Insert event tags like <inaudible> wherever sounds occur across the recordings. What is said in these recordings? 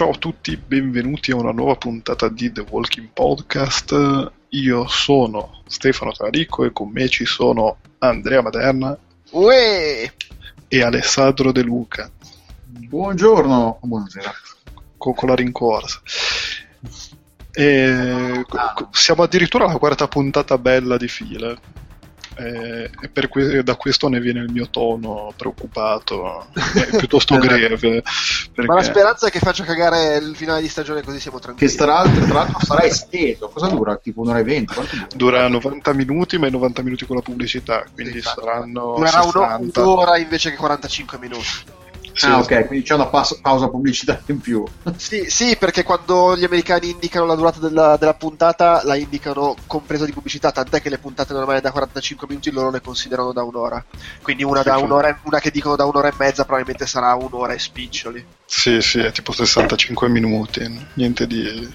Ciao a tutti, benvenuti a una nuova puntata di The Walking Podcast. Io sono Stefano Tarico e con me ci sono Andrea Maderna Uè! e Alessandro De Luca. Buongiorno, buonasera. con, con la rincorsa. E, co- siamo addirittura alla quarta puntata bella di fila. E, e per que- da questo ne viene il mio tono preoccupato, è piuttosto <laughs> greve. Ma la Perché speranza è che faccia cagare il finale di stagione così siamo Che tranquilli. tra l'altro, tra l'altro sarà esteso. Cosa dura? Tipo un'ora e venti? Dura? dura 90 minuti, ma i 90 minuti con la pubblicità, quindi Sì, infatti. saranno Durerà uno- 60. un'ora invece che 45 minuti. Sì, ah, ok, quindi c'è una pausa pubblicitaria in più. <laughs> Sì, sì, perché quando gli americani indicano la durata della, della puntata la indicano compresa di pubblicità, tant'è che le puntate normali da 45 minuti loro le considerano da un'ora. Quindi una, da Sì, un'ora, una che dicono da un'ora e mezza probabilmente sarà un'ora e spiccioli. Sì, sì, è tipo 65 minuti, niente di,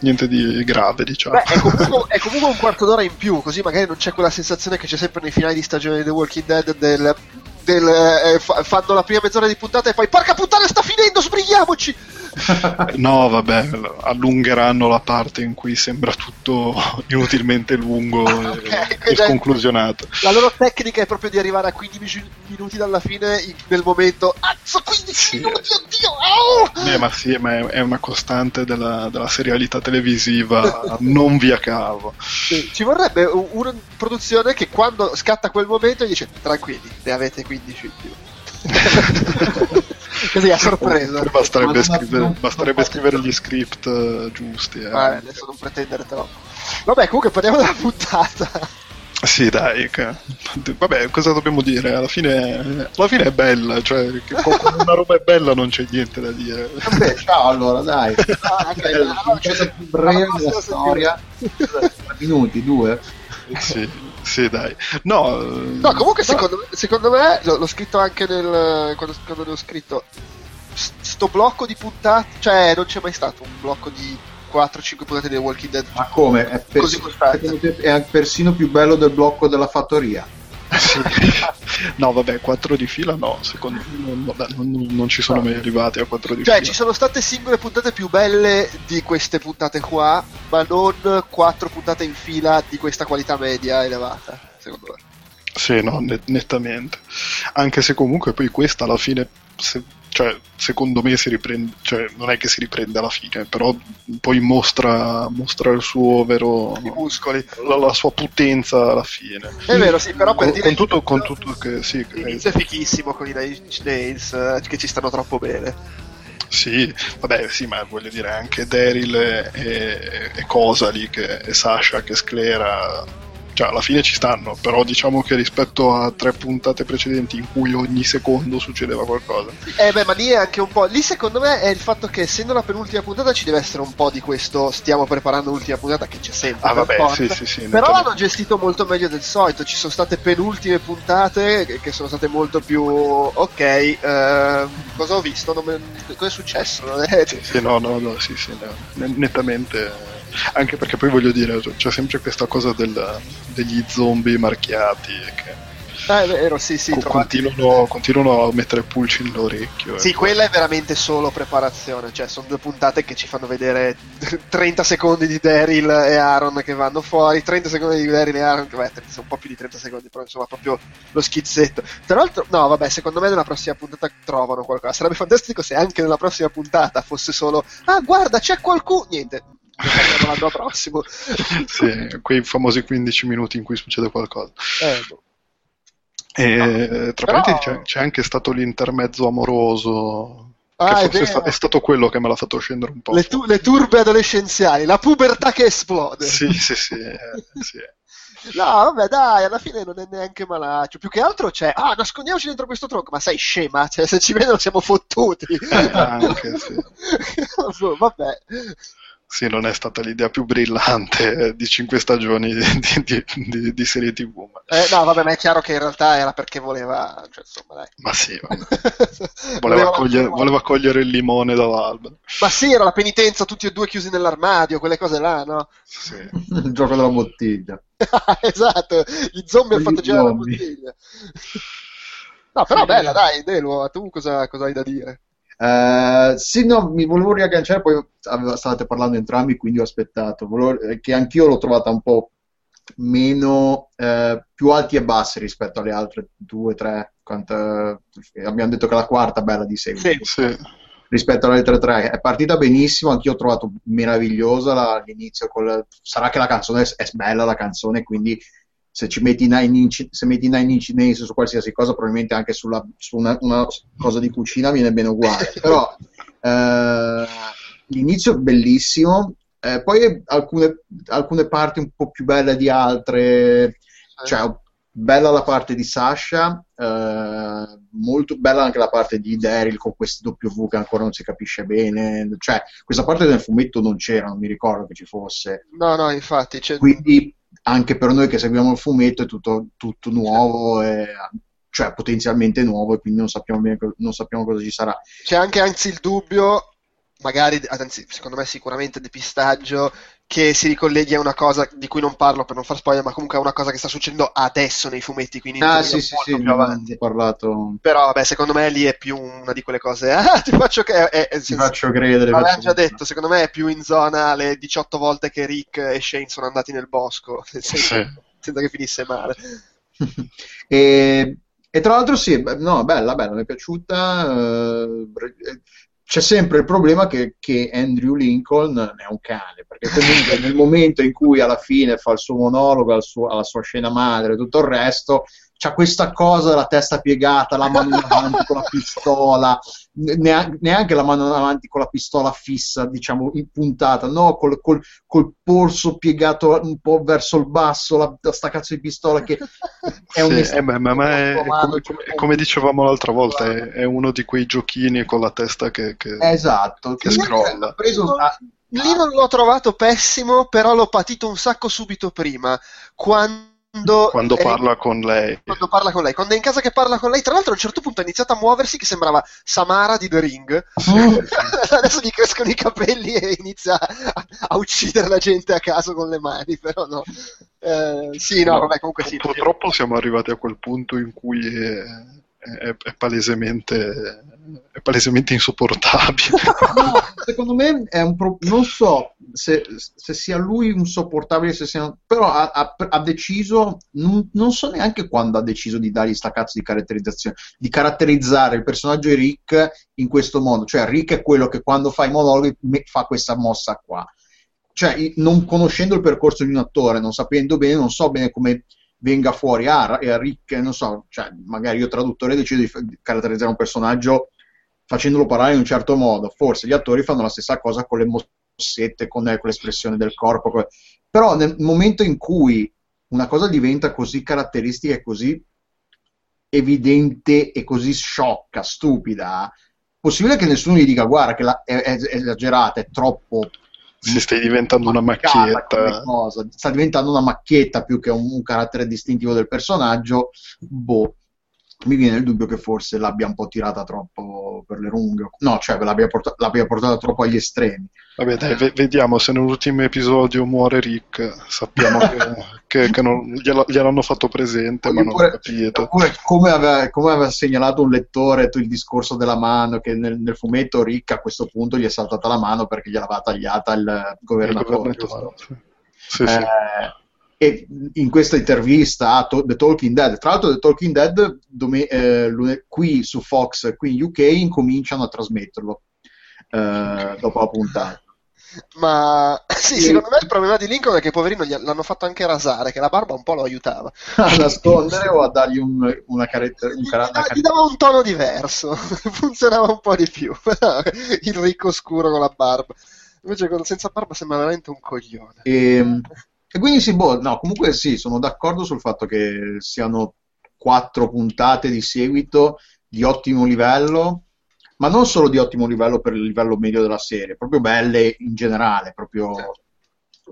niente di grave, diciamo. Beh, è comunque, è comunque un quarto d'ora in più, così magari non c'è quella sensazione che c'è sempre nei finali di stagione di The Walking Dead del... del, eh, fa- fanno la prima mezz'ora di puntata e poi porca puttana sta finendo, sbrighiamoci! <laughs> No, vabbè, allungheranno la parte in cui sembra tutto inutilmente lungo Ah, ok, e, e quindi- sconclusionato. La loro tecnica è proprio di arrivare a 15 minuti dalla fine in- nel momento Azzo 15 Sì. minuti, oddio! au!" Eh, ma sì, ma è, è una costante della, della serialità televisiva, non via cavo. Sì, Ci vorrebbe una produzione che quando scatta quel momento dice tranquilli, ne avete 15 in più. <laughs> Così a sorpresa. Basterebbe, scrivere, non- basterebbe non- scrivere gli script eh, giusti. eh. Ah, adesso non pretendere troppo. Vabbè, comunque parliamo della puntata. Sì, dai. che- Vabbè, cosa dobbiamo dire? Alla fine, alla fine è bella, cioè, che quando <laughs> una roba è bella non c'è niente da dire. Vabbè, ciao allora, dai. <laughs> Ah, ok, È allora la puntata più breve alla della prossima storia. Minuti, due. Sì, sì, dai. No, eh, No, comunque secondo me, secondo me l'ho, scritto anche nel quando, quando l'ho scritto sto blocco di puntate, cioè non c'è mai stato un blocco di 4-5 puntate di Walking Dead. Ma come? È, per- Così costante. è persino più bello del blocco della fattoria. Sì. no, vabbè, 4 di fila no, secondo me non, non- non ci sono mai arrivati a 4 di Cioè, fila. ci sono state singole puntate più belle di queste puntate qua, ma non 4 puntate in fila di questa qualità media elevata, secondo me. Sì, no, net- nettamente. Anche se comunque poi questa alla fine, se- cioè, secondo me si riprende, cioè, non è che si riprende alla fine, però poi mostra, mostra il suo vero, I muscoli. la, la sua potenza alla fine. È vero, sì, però per Con, dire con tutto, con tutto che, sì, L'inizio è fichissimo con i Nine Nails eh, che ci stanno troppo bene. sì, vabbè, sì, ma voglio dire anche Daryl e, e, e Cosa lì, che, e Sasha che sclera. Cioè, alla fine ci stanno, però diciamo che rispetto a tre puntate precedenti in cui ogni secondo succedeva qualcosa. Eh beh, ma lì è anche un po'. Lì secondo me è il fatto che essendo la penultima puntata ci deve essere un po' di questo. Stiamo preparando l'ultima puntata che c'è sempre. Ah, vabbè, sì, sì, sì. Però l'hanno gestito molto meglio del solito. Ci sono state penultime puntate che, che sono state molto più. Ok, ehm, cosa ho visto? Me- Cosa è successo? Sì, sì, no, no, no, sì, sì, no, ne- nettamente. Anche perché poi voglio dire, c'è sempre questa cosa del- degli zombie marchiati che Ah, è vero, sì, sì. continuano, continuano a mettere pulci nell'orecchio. Sì, ecco. quella è veramente solo preparazione, cioè sono due puntate che ci fanno vedere 30 secondi di Daryl e Aaron che vanno fuori, 30 secondi di Daryl e Aaron che beh, sono un po' più di 30 secondi, però insomma proprio lo schizzetto. Tra l'altro, no, vabbè, secondo me nella prossima puntata trovano qualcosa. Sarebbe fantastico se anche nella prossima puntata fosse solo "Ah, guarda, c'è qualcuno". Niente. Parliamo L'anno prossimo. <laughs> Sì, quei famosi 15 minuti in cui succede qualcosa. Eh, boh. E tra Però- parentesi c'è, c'è anche stato l'intermezzo amoroso. Ah, è forse è, vero. sta- è stato quello che me l'ha fatto scendere un po'. Le, tu- le turbe adolescenziali, la pubertà che esplode. Sì, sì, sì, eh, sì. <laughs> No, vabbè, dai, alla fine non è neanche malaccio. Più che altro c'è, ah, nascondiamoci dentro questo tronco. Ma sei scema? Cioè, se ci vedono siamo fottuti. <laughs> anche, sì. Boh, vabbè. Sì, non è stata l'idea più brillante eh, di cinque stagioni di, di- di- di serie TV. Eh, no, vabbè, ma è chiaro che in realtà era perché voleva, cioè, insomma, dai. ma sì, <laughs> voleva, cogliere, voleva cogliere il limone dall'albero. Ma sì, era la penitenza, tutti e due chiusi nell'armadio, quelle cose là, no? Sì. Il gioco della bottiglia. <laughs> esatto, gli zombie hanno fatto girare la bottiglia. No, però Sì. bella, dai, Delu, tu cosa, cosa hai da dire? Uh, sì, no, mi volevo riagganciare, poi stavate parlando entrambi, quindi ho aspettato. Volevo, eh, che anch'io l'ho trovata un po' meno, eh, più alti e bassi rispetto alle altre due, tre. Quanto, abbiamo detto che la quarta bella di seguito. Sì, sì. Rispetto alle altre tre è partita benissimo, anch'io ho trovato meravigliosa la, l'inizio. Col, sarà che la canzone è, è bella, la canzone, quindi se ci metti Nine Inch, se metti Nine Inch Nails su qualsiasi cosa, probabilmente anche sulla, su una, una, cosa di cucina viene bene uguale. <laughs> Però eh, l'inizio è bellissimo, eh, poi alcune, alcune, parti un po' più belle di altre, cioè bella la parte di Sasha, eh, molto bella anche la parte di Daryl con questi W che ancora non si capisce bene, cioè questa parte del fumetto non c'era, non mi ricordo che ci fosse. No, no, infatti. C'è... Quindi anche per noi che seguiamo il fumetto è tutto, tutto nuovo, e, cioè potenzialmente nuovo, e quindi non sappiamo, bene, non sappiamo cosa ci sarà. C'è anche anzi il dubbio, magari, anzi, secondo me sicuramente depistaggio, che si ricolleghi a una cosa di cui non parlo per non far spoiler, ma comunque a una cosa che sta succedendo adesso nei fumetti, quindi ah, sì, sì, sì, più avanti. Parlato... Però vabbè, secondo me lì è più una di quelle cose, <laughs> ah, ti faccio, che, è, è, ti faccio credere. L'abbiamo già detto, secondo me è più in zona le 18 volte che Rick e Shane sono andati nel bosco, <laughs> senza, sì. senza che finisse male. <laughs> e, e, tra l'altro sì, no, bella, bella, mi è piaciuta. Uh, c'è sempre il problema che, che, Andrew Lincoln è un cane, perché comunque nel momento in cui alla fine fa il suo monologo, al suo, alla sua scena madre e tutto il resto, c'ha questa cosa della testa piegata, la mano in avanti con la pistola, neanche la mano in avanti con la pistola fissa, diciamo, impuntata, no, col, col, col polso piegato un po' verso il basso, la, la sta cazzo di pistola che <laughs> è un... Sì, eh, ma, ma è, come, come, dicevamo l'altra volta, è, è, uno di quei giochini con la testa che, che, esatto, che scrolla. Preso, a, Lì non l'ho trovato pessimo, però l'ho patito un sacco subito prima, quando quando, quando parla con lei. Quando parla con lei. Quando è in casa che parla con lei, tra l'altro a un certo punto ha iniziato a muoversi che sembrava Samara di The Ring. <laughs> Adesso gli crescono i capelli e inizia a, a, uccidere la gente a caso con le mani, però no. Eh, sì, no, no, vabbè, comunque sì. Purtroppo siamo arrivati a quel punto in cui è, è, è palesemente è palesemente insopportabile. No, secondo me è un pro- non so se, se, sia lui insopportabile, se sia... però ha, ha, ha deciso, non, non, so neanche quando ha deciso di dargli sta cazzo di caratterizzazione, di caratterizzare il personaggio di Rick in questo modo. Cioè, Rick è quello che quando fa i monologhi fa questa mossa qua. Cioè, non conoscendo il percorso di un attore, non sapendo bene, non so bene come venga fuori a, a Rick, non so, cioè, magari io traduttore decido di caratterizzare un personaggio facendolo parlare in un certo modo. Forse gli attori fanno la stessa cosa con le mossette, con, con l'espressione del corpo. Con... Però nel momento in cui una cosa diventa così caratteristica e così evidente e così sciocca, stupida, possibile che nessuno gli dica guarda che la, è, è, esagerata, è troppo si stai diventando una macchietta sta diventando una macchietta più che un, un carattere distintivo del personaggio boh mi viene il dubbio che forse l'abbia un po' tirata troppo per le lunghe, no, cioè l'abbia, porta- l'abbia portata troppo agli estremi. Vabbè, dai, v- vediamo se nell'ultimo episodio muore Rick, sappiamo <laughs> che, che, che non, glielo, gliel'hanno fatto presente, ma non capito. Oppure, come, aveva, come aveva segnalato un lettore il discorso della mano, che nel, nel, fumetto Rick a questo punto gli è saltata la mano perché gliel'aveva tagliata il governatore. Il governatore sì, sì. E in questa intervista a The Talking Dead, tra l'altro The Talking Dead dome- eh, qui su Fox, qui in UK, incominciano a trasmetterlo eh, dopo la puntata. Ma <laughs> sì, e... secondo me il problema di Lincoln è che poverino l'hanno fatto anche rasare, che la barba un po' lo aiutava. <laughs> A nascondere o a dargli un, una caretta? Un gli, car- gli dava un tono diverso, <laughs> funzionava un po' di più. il ricco scuro con la barba. Invece senza barba sembra veramente un coglione. E, ehm, e quindi sì, boh, no, comunque sì, sono d'accordo sul fatto che siano quattro puntate di seguito di ottimo livello, ma non solo di ottimo livello per il livello medio della serie, proprio belle in generale, proprio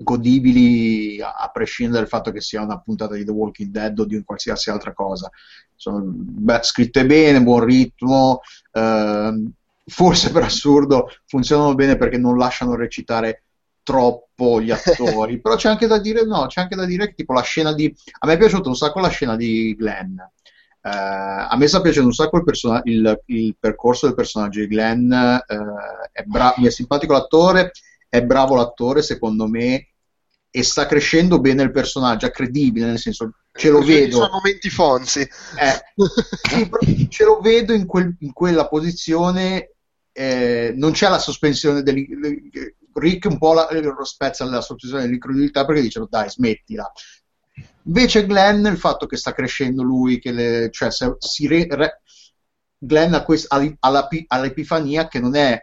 godibili a, a prescindere dal fatto che sia una puntata di The Walking Dead o di qualsiasi altra cosa. Sono beh, scritte bene, buon ritmo, eh, forse per assurdo funzionano bene perché non lasciano recitare troppo gli attori, <laughs> però c'è anche da dire, no, c'è anche da dire che tipo la scena di... A me è piaciuta un sacco la scena di Glenn, Uh, a me sta piacendo un sacco il, person- il, il percorso del personaggio di Glenn, uh, è bra- mi è simpatico l'attore, è bravo l'attore secondo me e sta crescendo bene il personaggio, è credibile nel senso ce lo vedo. Sono momenti Fonzi. Eh, ce lo vedo in, quel, in quella posizione, eh, non c'è la sospensione del, Rick un po' la, spezza la sospensione dell'incredulità perché dice dai smettila Invece Glenn, il fatto che sta crescendo lui, che le, cioè se, si re, re, Glenn ha, quest, ha, ha, l'epifania che non è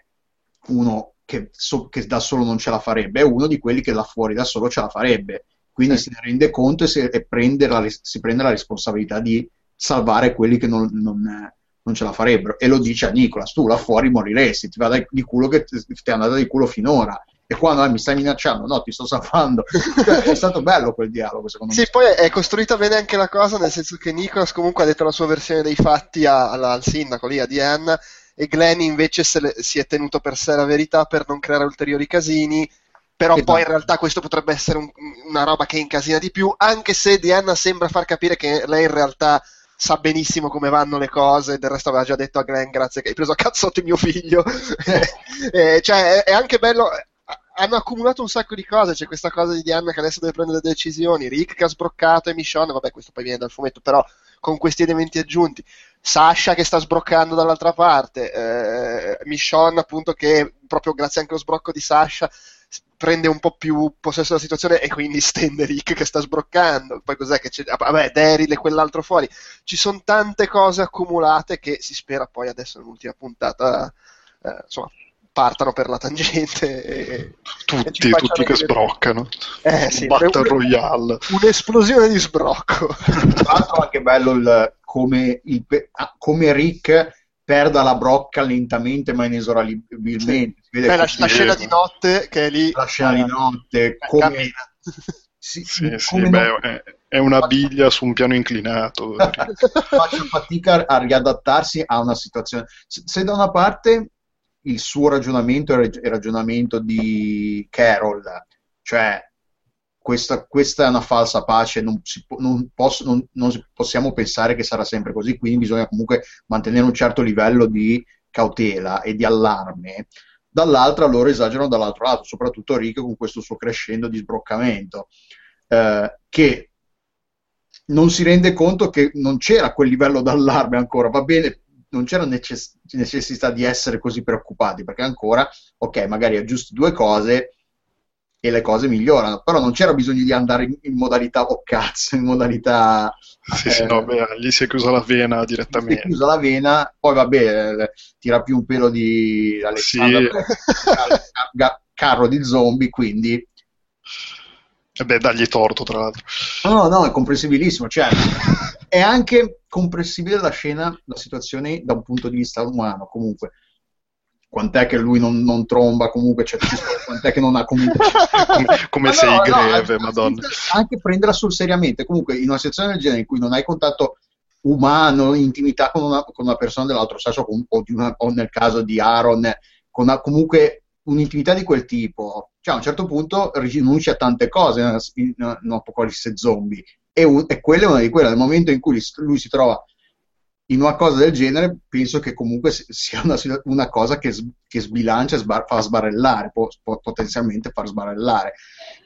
uno che, so, che, da solo non ce la farebbe, è uno di quelli che da fuori da solo ce la farebbe. Quindi sì. si rende conto e, si, e prende la, si prende la responsabilità di salvare quelli che non, non, non, ce la farebbero. E lo dice a Nicolas, tu là fuori moriresti, ti va di culo che ti è andata di culo finora e quando eh, mi stai minacciando, no, ti sto salvando. Cioè, è stato bello quel dialogo, secondo sì, me. Sì, poi è costruita bene anche la cosa, nel senso che Nicholas comunque ha detto la sua versione dei fatti a, a, al sindaco lì, a Diane, e Glenn invece le, si è tenuto per sé la verità per non creare ulteriori casini. Però esatto. poi in realtà questo potrebbe essere un, una roba che incasina di più, anche se Diana sembra far capire che lei in realtà sa benissimo come vanno le cose, del resto aveva già detto a Glenn grazie che hai preso a cazzotti mio figlio. <laughs> eh, cioè è, anche bello, hanno accumulato un sacco di cose. C'è questa cosa di Diana che adesso deve prendere decisioni. Rick che ha sbroccato e Michonne, vabbè, questo poi viene dal fumetto, però con questi elementi aggiunti. Sasha che sta sbroccando dall'altra parte. Eh, Michonne, appunto, che proprio grazie anche allo sbrocco di Sasha prende un po' più possesso della situazione e quindi stende Rick che sta sbroccando. Poi cos'è che c'è? Ah, vabbè, Daryl e quell'altro fuori. Ci sono tante cose accumulate che si spera poi adesso nell'ultima puntata. Eh, insomma, partano per la tangente. E, tutti, e tutti che sbroccano. Eh, sì, Battle un, Royale. Un'esplosione di sbrocco. Tra l'altro anche bello il, come, il, ah, come Rick perda la brocca lentamente ma inesorabilmente. Sì. Beh, la, la scena di notte che è lì. La scena di notte, eh, come... Sì, sì, sì beh, è, è, una biglia su un piano inclinato. <laughs> Faccio fatica a riadattarsi a una situazione. Se, se da una parte il suo ragionamento è il ragionamento di Carol, cioè questa, questa è una falsa pace, non, può, non, posso, non, non, possiamo pensare che sarà sempre così, quindi bisogna comunque mantenere un certo livello di cautela e di allarme. Dall'altra loro esagerano dall'altro lato, soprattutto Rick con questo suo crescendo di sbroccamento, eh, che non si rende conto che non c'era quel livello d'allarme ancora, va bene, non c'era necess- necessità di essere così preoccupati, perché ancora, ok, magari aggiusti due cose e le cose migliorano, però non c'era bisogno di andare in, in modalità oh cazzo, in modalità... Sì, eh, sì, no, beh, gli si è chiusa la vena direttamente. Si è chiusa la vena, poi vabbè, eh, tira più un pelo di Alessandro, sì. carro di zombie, quindi... E beh, dagli torto, tra l'altro. No, no, è comprensibilissimo, cioè è anche comprensibile la scena, la situazione da un punto di vista umano, comunque. Quant'è che lui non, non tromba, comunque, cioè, quant'è che non ha comunque... <laughs> Come sei no, greve, no, madonna. Anche prenderla sul seriamente, comunque, in una situazione del genere in cui non hai contatto umano, intimità con una, con una persona dell'altro sesso, o, una, o, nel caso di Aaron, con una, comunque un'intimità di quel tipo, cioè a un certo punto rinuncia a tante cose in, in, in Apocalisse Zombie e, un, e quella è una di quelle. Nel momento in cui lui si trova in una cosa del genere, penso che comunque sia una, una cosa che, che sbilancia sbar, fa sbarellare, può, può, potenzialmente far sbarellare.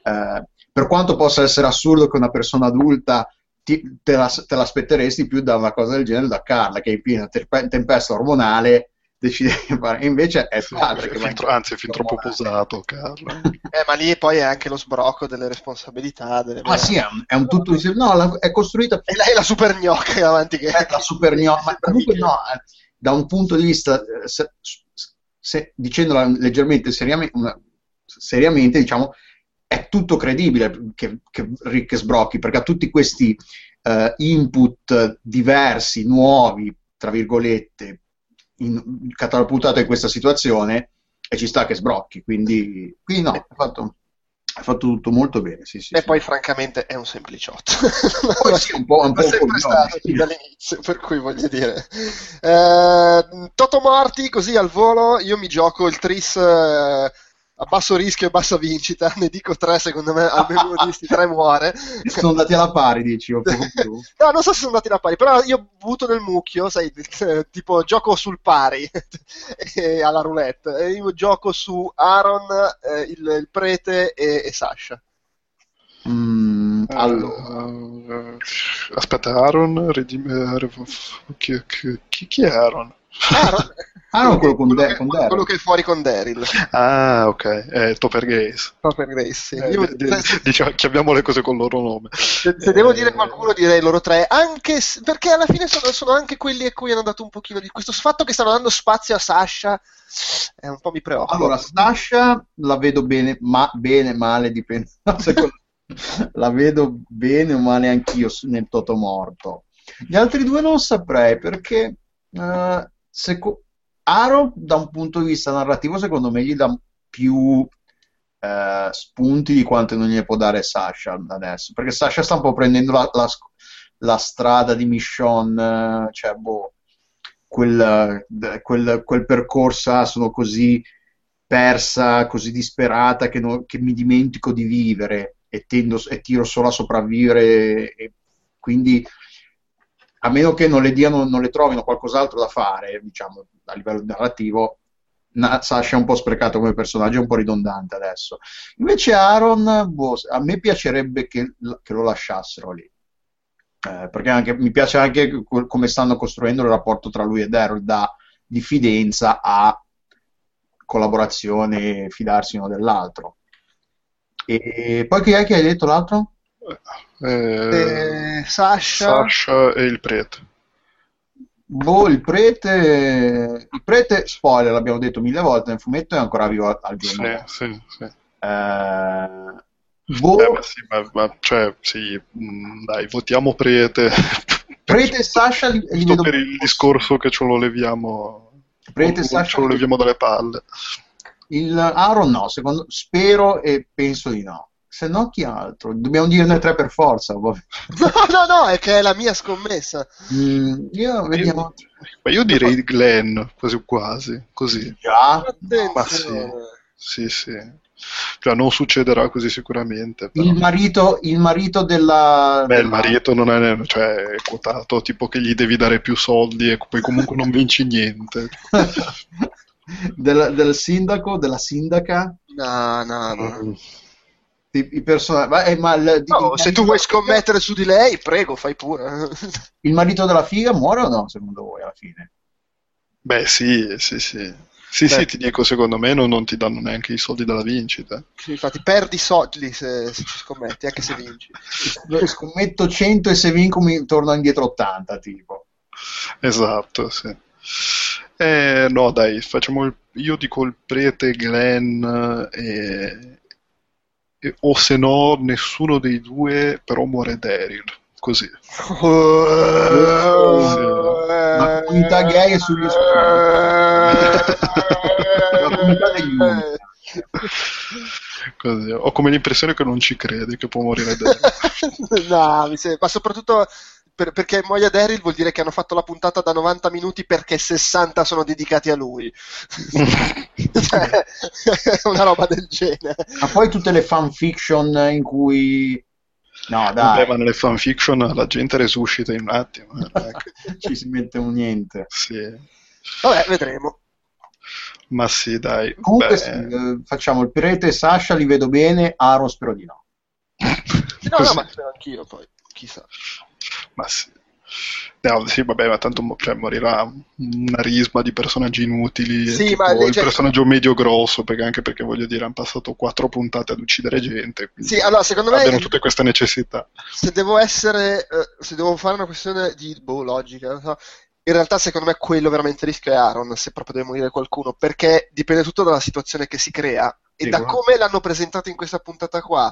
Eh, per quanto possa essere assurdo che una persona adulta ti, te, la, te, l'aspetteresti più da una cosa del genere da Carla, che è in piena tempesta ormonale decide di fare. Invece è il padre che fin, va Anzi, è fin troppo posato, Carlo. eh, ma lì poi è anche lo sbrocco delle responsabilità. Delle ma sì, è un, è un tutto insieme. No, la, è costruita. E lei è la super gnocca avanti che. È la super gnocca, ma <laughs> comunque no, eh, da un punto di vista, eh, se, se, dicendola leggermente seriamente, una, seriamente, diciamo, è tutto credibile che, che Rick sbrocchi, perché ha tutti questi uh, input diversi, nuovi, tra virgolette, in, catapultato in questa situazione e ci sta che sbrocchi. Quindi, quindi no, ha fatto, fatto tutto molto bene. Sì, sì, e sì. poi, francamente, è un sempliciotto. <laughs> Poi sì, un po', un <laughs> po' sempre stato sì. dall'inizio, per cui voglio dire. Eh, Toto Morti, così al volo, io mi gioco il Tris. Eh, basso rischio e bassa vincita, ne dico tre, secondo me almeno uno <laughs> di questi tre muore. Sono andati alla pari, dici, o più. <laughs> no, non so se sono andati alla pari, però io avuto nel mucchio, sai, <laughs> tipo gioco sul pari alla roulette. Io gioco su Aaron, eh, il, il, prete e, e Sasha. Mm, allora. Uh, aspetta, Aaron, Redim- chi, chi, chi, è Aaron? Aaron, Ah, no, quello con, quello, De- che, con Daryl. quello che è fuori con Daryl. Ah, ok, è Topper Grace. Topper Grace, sì. Eh, Io- d- d- diciamo, chiamiamo le cose col loro nome. se, se devo dire qualcuno direi loro tre, anche se- perché alla fine sono, sono anche quelli a cui hanno dato un pochino di... Questo fatto che stanno dando spazio a Sasha è un po' mi preoccupa. Allora, Sasha la vedo bene, ma bene, male, dipende. <laughs> Secondo- la vedo bene o male anch'io nel Totomorto. Gli altri due non saprei perché eh, seco- Aro, da un punto di vista narrativo, secondo me gli dà più eh, spunti di quanto non gli può dare Sasha adesso. Perché Sasha sta un po' prendendo la, la- la strada di eh, cioè, boh, quel, quel, quel percorso, sono così persa, così disperata che, non- che mi dimentico di vivere e, tendo, e tiro solo a sopravvivere. E quindi, a meno che non le, diano, non le trovino qualcos'altro da fare, diciamo, a livello narrativo, na- Sasha è un po' sprecato come personaggio, è un po' ridondante adesso. Invece Aaron, boh, a me piacerebbe che, che lo lasciassero lì. Eh, perché anche, mi piace anche co- come stanno costruendo il rapporto tra lui e Daryl da diffidenza a collaborazione, fidarsi uno dell'altro. E poi chi è che hai detto l'altro? Eh, Eh, Sasha, Sasha e il prete. Boh, il prete, il prete, spoiler, l'abbiamo detto mille volte nel fumetto, è ancora vivo al, al Sì, giorno. sì, sì. Eh, boh, Eh, ma sì, ma, ma- cioè, sì, mh, dai, votiamo prete. <laughs> prete e Sasha li, li vedo per il discorso che ce lo leviamo. Prete e ce Sasha lo leviamo dalle palle. Il Aaron no, secondo, spero e penso di no. Se no, chi altro? Dobbiamo dirne tre per forza. vabbè. <laughs> no, no, no, è che è la mia scommessa. Mm, io vediamo. Ma io direi Glenn, quasi quasi, così. Già, ma sì. Sì, sì. Cioè, non succederà così sicuramente. Però. il marito, il marito della. Beh, il marito non è, cioè, è quotato tipo che gli devi dare più soldi e poi comunque non vinci niente. <laughs> del, del sindaco, della sindaca. No, no, no. I, i personaggi. Ma, eh, ma il, No, se tu vuoi scommettere su di lei, prego, fai pure. <laughs> il marito della figa muore o no? Secondo voi alla fine? Beh, sì, sì, sì. Sì, Beh. sì, ti dico, secondo me non, non ti danno neanche i soldi dalla vincita. Sì, Infatti, perdi soldi se, se ci scommetti, anche se vinci. Scommetto 100 e se vinco mi torno indietro 80, tipo. Esatto, sì. Eh, no, dai, facciamo il, io dico il prete Glenn e, e- o se no nessuno dei due però muore Daryl, così. La comunità gay è sugli La comunità degli uni. Così. Ho come l'impressione che non ci credi che può morire Daryl. <laughs> no, mi sembra, ma soprattutto per- perché muoia Daryl vuol dire che hanno fatto la puntata da 90 minuti perché 60 sono dedicati a lui. <laughs> Cioè, è <laughs> una roba del genere. Ma poi tutte le fanfiction in cui... No, dai, Vabbè, ma nelle fanfiction la gente resuscita in un attimo. eh, ecco. <laughs> ci si mette un niente. Sì. Vabbè, vedremo. Ma sì, dai. Comunque sì, eh, facciamo il prete e Sasha, li vedo bene, Aaron spero di no. No, no, ma spero anch'io poi, chissà. Ma sì. No, sì, vabbè, ma tanto cioè, morirà una risma di personaggi inutili. Sì, ma il già- personaggio medio grosso, perché anche perché voglio dire, hanno passato quattro puntate ad uccidere gente. Sì, allora, secondo me abbiano tutte queste necessità. se devo essere, eh, se devo fare una questione di boh, logica, so, in realtà secondo me quello veramente il rischio è Aaron, se proprio deve morire qualcuno, perché dipende tutto dalla situazione che si crea e Sì, da come l'hanno presentato in questa puntata qua.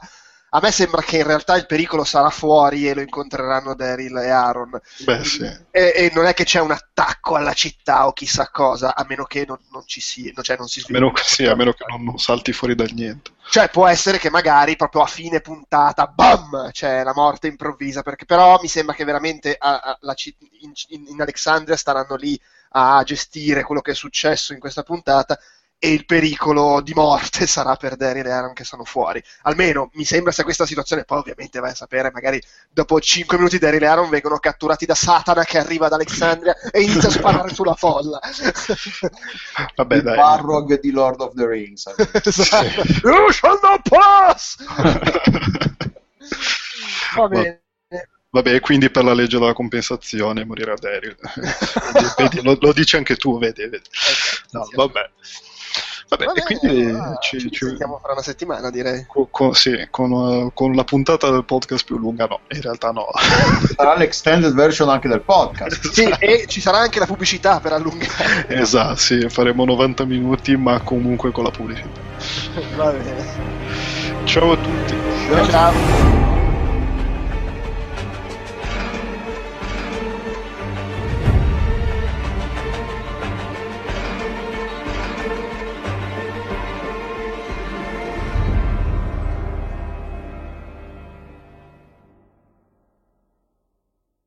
A me sembra che in realtà il pericolo sarà fuori e lo incontreranno Daryl e Aaron. Beh, sì. E, e non è che c'è un attacco alla città o chissà cosa, a meno che non, non ci sia, cioè non si A meno, sviluppi. che- sì, a meno che non, non salti fuori dal niente. Cioè, può essere che magari proprio a fine puntata, bam, c'è la morte improvvisa, perché però mi sembra che veramente a- a- la in- in Alexandria staranno lì a gestire quello che è successo in questa puntata e il pericolo di morte <laughs> sarà per Daryl e Aaron che sono fuori. Almeno mi sembra sia questa situazione, poi ovviamente vai a sapere, magari dopo 5 minuti Daryl e Aaron vengono catturati da Satana che arriva ad Alexandria e inizia a sparare sulla folla. <laughs> Vabbè, il dai. Barrog di Lord of the Rings. <laughs> esatto. You shall not pass! Va bene. Vabbè, quindi per la legge della compensazione morirà Daryl. lo, lo, dici anche tu, vedi, vedi. No, vabbè. Vabbè, Vabbè, e quindi ah, ci, ci, ci sentiamo fra una settimana, direi. Con, con, sì, con, uh, con, la puntata del podcast più lunga, no, in realtà no. Sarà l'extended version anche del podcast. <laughs> sì, e ci sarà anche la pubblicità per allungare. esatto, sì, faremo 90 minuti, ma comunque con la pubblicità. <laughs> Va bene. Ciao a tutti. ciao. ciao.